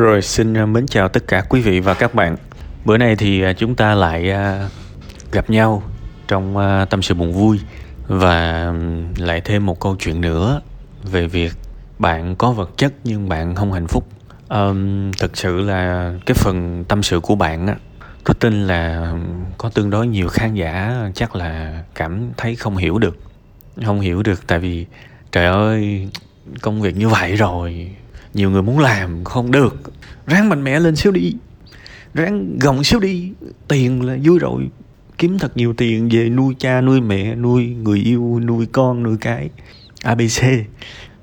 Rồi xin à, mến chào tất cả quý vị và các bạn. Bữa nay thì à, chúng ta lại à, gặp nhau trong tâm sự buồn vui và lại thêm một câu chuyện nữa về việc bạn có vật chất nhưng bạn không hạnh phúc. Um, thực sự là cái phần tâm sự của bạn á, tôi tin là có tương đối nhiều khán giả chắc là cảm thấy không hiểu được, không hiểu được tại vì trời ơi công việc như vậy rồi nhiều người muốn làm không được. Ráng mạnh mẽ lên xíu đi. Ráng gồng xíu đi. Tiền là vui rồi. Kiếm thật nhiều tiền về nuôi cha, nuôi mẹ, nuôi người yêu, nuôi con, nuôi cái. Abc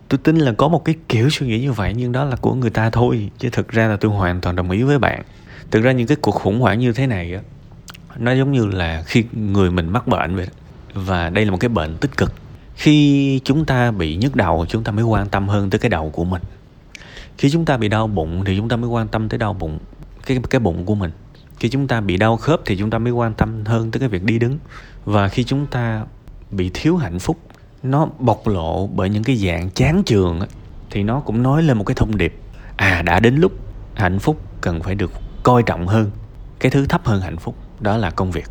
tôi tin là có một cái kiểu suy nghĩ như vậy, nhưng đó là của người ta thôi. Chứ thực ra là tôi hoàn toàn đồng ý với bạn. Thực ra những cái cuộc khủng hoảng như thế này á, nó giống như là khi người mình mắc bệnh vậy và đây là một cái bệnh tích cực. Khi chúng ta bị nhức đầu, chúng ta mới quan tâm hơn tới cái đầu của mình khi chúng ta bị đau bụng thì chúng ta mới quan tâm tới đau bụng, cái cái bụng của mình. Khi chúng ta bị đau khớp thì chúng ta mới quan tâm hơn tới cái việc đi đứng. Và khi chúng ta bị thiếu hạnh phúc, nó bộc lộ bởi những cái dạng chán trường thì nó cũng nói lên một cái thông điệp. À đã đến lúc hạnh phúc cần phải được coi trọng hơn, cái thứ thấp hơn hạnh phúc, đó là công việc.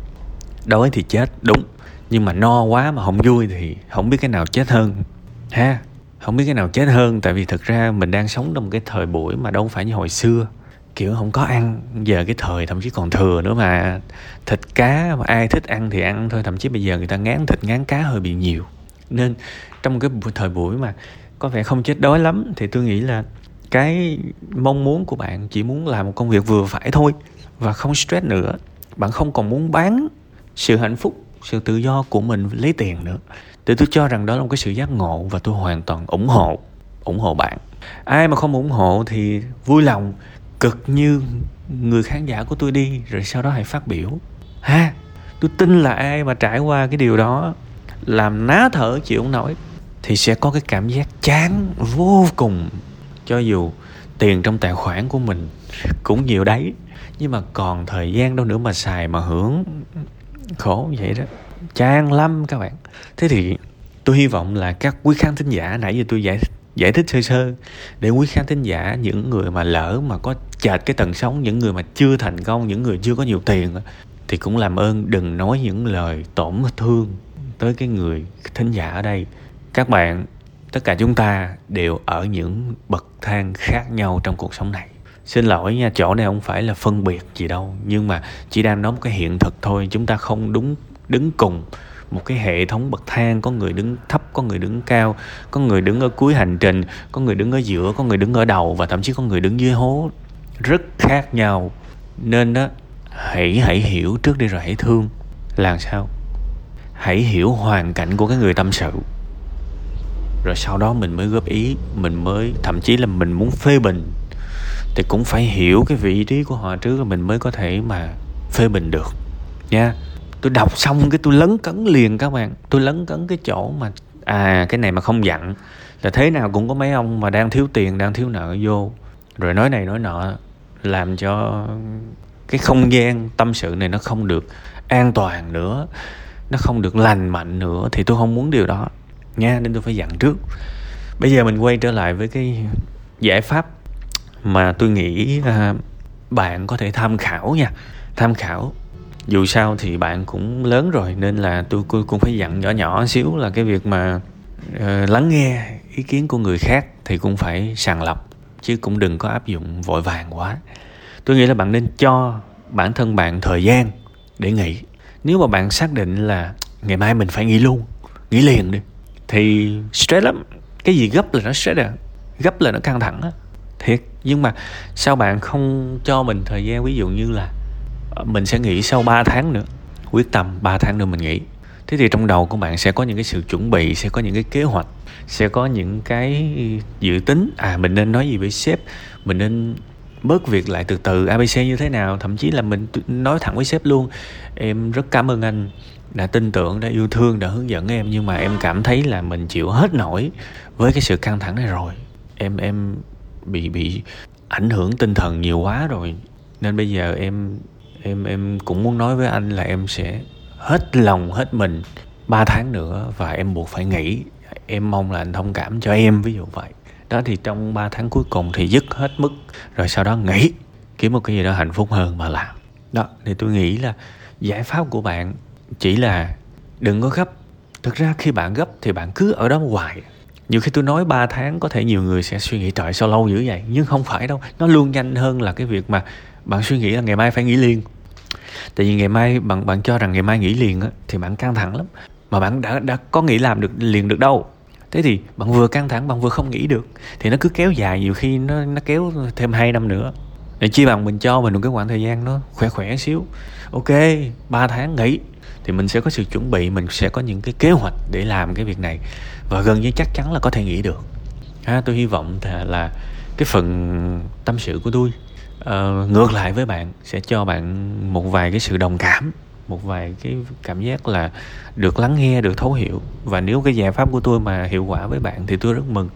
Đói thì chết, đúng, nhưng mà no quá mà không vui thì không biết cái nào chết hơn, ha? Không biết cái nào chết hơn, tại vì thực ra mình đang sống trong cái thời buổi mà đâu phải như hồi xưa. Kiểu không có ăn, giờ cái thời thậm chí còn thừa nữa mà. Thịt cá mà ai thích ăn thì ăn thôi, thậm chí bây giờ người ta ngán thịt, ngán cá hơi bị nhiều. Nên trong cái thời buổi mà có vẻ không chết đói lắm thì tôi nghĩ là cái mong muốn của bạn chỉ muốn làm một công việc vừa phải thôi và không stress nữa. Bạn không còn muốn bán sự hạnh phúc, sự tự do của mình lấy tiền nữa thì tôi cho rằng đó là một cái sự giác ngộ và tôi hoàn toàn ủng hộ ủng hộ bạn. Ai mà không ủng hộ thì vui lòng cực như người khán giả của tôi đi, rồi sau đó hãy phát biểu. Ha, tôi tin là ai mà trải qua cái điều đó, làm ná thở chịu không nổi, thì sẽ có cái cảm giác chán vô cùng. Cho dù tiền trong tài khoản của mình cũng nhiều đấy, nhưng mà còn thời gian đâu nữa mà xài mà hưởng khổ vậy đó. Chán lắm các bạn. Thế thì tôi hy vọng là các quý khán thính giả nãy giờ tôi giải giải thích sơ sơ, để quý khán thính giả, những người mà lỡ mà có chệch cái tầng sống những người mà chưa thành công, những người chưa có nhiều tiền thì cũng làm ơn đừng nói những lời tổn thương tới cái người thính giả ở đây. Các bạn, tất cả chúng ta đều ở những bậc thang khác nhau trong cuộc sống này. Xin lỗi nha, chỗ này không phải là phân biệt gì đâu, nhưng mà chỉ đang nói một cái hiện thực thôi, chúng ta không đúng, đứng cùng một cái hệ thống bậc thang, có người đứng thấp, có người đứng cao, có người đứng ở cuối hành trình, có người đứng ở giữa, có người đứng ở đầu và thậm chí có người đứng dưới hố. Rất khác nhau. Nên đó, hãy hãy hiểu trước đi rồi hãy thương. Làm sao? Hãy hiểu hoàn cảnh của cái người tâm sự. Rồi sau đó mình mới góp ý, mình mới, thậm chí là mình muốn phê bình. Thì cũng phải hiểu cái vị trí của họ trước rồi mình mới có thể mà phê bình được, nha tôi đọc xong cái tôi lấn cấn liền các bạn. Tôi lấn cấn cái chỗ mà à cái này mà không dặn. Là thế nào cũng có mấy ông mà đang thiếu tiền đang thiếu nợ vô. Rồi nói này nói nọ làm cho cái không gian tâm sự này nó không được an toàn nữa. Nó không được lành mạnh nữa. Thì tôi không muốn điều đó. Nha nên tôi phải dặn trước. Bây giờ mình quay trở lại với cái giải pháp mà tôi nghĩ à, bạn có thể tham khảo nha. Tham khảo dù sao thì bạn cũng lớn rồi nên là tôi cũng phải dặn nhỏ nhỏ xíu là cái việc mà uh, lắng nghe ý kiến của người khác thì cũng phải sàng lọc chứ cũng đừng có áp dụng vội vàng quá. Tôi nghĩ là bạn nên cho bản thân bạn thời gian để nghỉ. Nếu mà bạn xác định là ngày mai mình phải nghỉ luôn nghỉ liền đi thì stress lắm. Cái gì gấp là nó stress à gấp là nó căng thẳng á thiệt. Nhưng mà sao bạn không cho mình thời gian ví dụ như là mình sẽ nghỉ sau 3 tháng nữa. Quyết tâm 3 tháng nữa mình nghỉ. Thế thì trong đầu của bạn sẽ có những cái sự chuẩn bị, sẽ có những cái kế hoạch, sẽ có những cái dự tính. À mình nên nói gì với sếp? Mình nên bớt việc lại từ từ abc như thế nào? Thậm chí là mình nói thẳng với sếp luôn, em rất cảm ơn anh, đã tin tưởng, đã yêu thương, đã hướng dẫn em, nhưng mà em cảm thấy là mình chịu hết nổi với cái sự căng thẳng này rồi. Em em bị bị ảnh hưởng tinh thần nhiều quá rồi, nên bây giờ em em em cũng muốn nói với anh là em sẽ hết lòng, hết mình 3 tháng nữa và em buộc phải nghỉ. Em mong là anh thông cảm cho em, ví dụ vậy. Đó, thì trong 3 tháng cuối cùng thì dứt hết mức, rồi sau đó nghỉ, kiếm một cái gì đó hạnh phúc hơn mà làm. Đó, thì tôi nghĩ là giải pháp của bạn chỉ là đừng có gấp. Thực ra khi bạn gấp thì bạn cứ ở đó hoài. Nhiều khi tôi nói 3 tháng có thể nhiều người sẽ suy nghĩ trời, sao lâu dữ vậy? Nhưng không phải đâu, nó luôn nhanh hơn là cái việc mà bạn suy nghĩ là ngày mai phải nghỉ liền tại vì ngày mai bạn bạn cho rằng ngày mai nghỉ liền á, thì bạn căng thẳng lắm. Mà bạn đã đã có nghĩ làm được, liền được đâu. Thế thì bạn vừa căng thẳng, bạn vừa không nghĩ được. Thì nó cứ kéo dài, nhiều khi nó nó kéo thêm 2 năm nữa. Để chi bằng mình cho mình một cái khoảng thời gian nó khỏe khỏe xíu. Ok 3 tháng nghỉ. Thì mình sẽ có sự chuẩn bị, mình sẽ có những cái kế hoạch để làm cái việc này. Và gần như chắc chắn là có thể nghỉ được. Ha, tôi hy vọng là cái phần tâm sự của tôi uh, ngược lại với bạn sẽ cho bạn một vài cái sự đồng cảm một vài cái cảm giác là được lắng nghe được thấu hiểu. Và nếu cái giải pháp của tôi mà hiệu quả với bạn thì tôi rất mừng.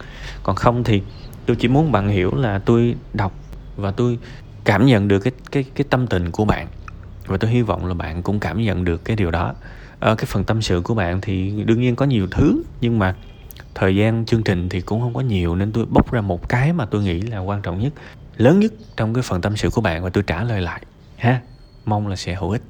Còn không thì tôi chỉ muốn bạn hiểu là tôi đọc và tôi cảm nhận được cái cái cái tâm tình của bạn. Và tôi hy vọng là bạn cũng cảm nhận được cái điều đó. Ở cái phần tâm sự của bạn thì đương nhiên có nhiều thứ nhưng mà thời gian chương trình thì cũng không có nhiều nên tôi bốc ra một cái mà tôi nghĩ là quan trọng nhất lớn nhất trong cái phần tâm sự của bạn và tôi trả lời lại, ha? Mong là sẽ hữu ích.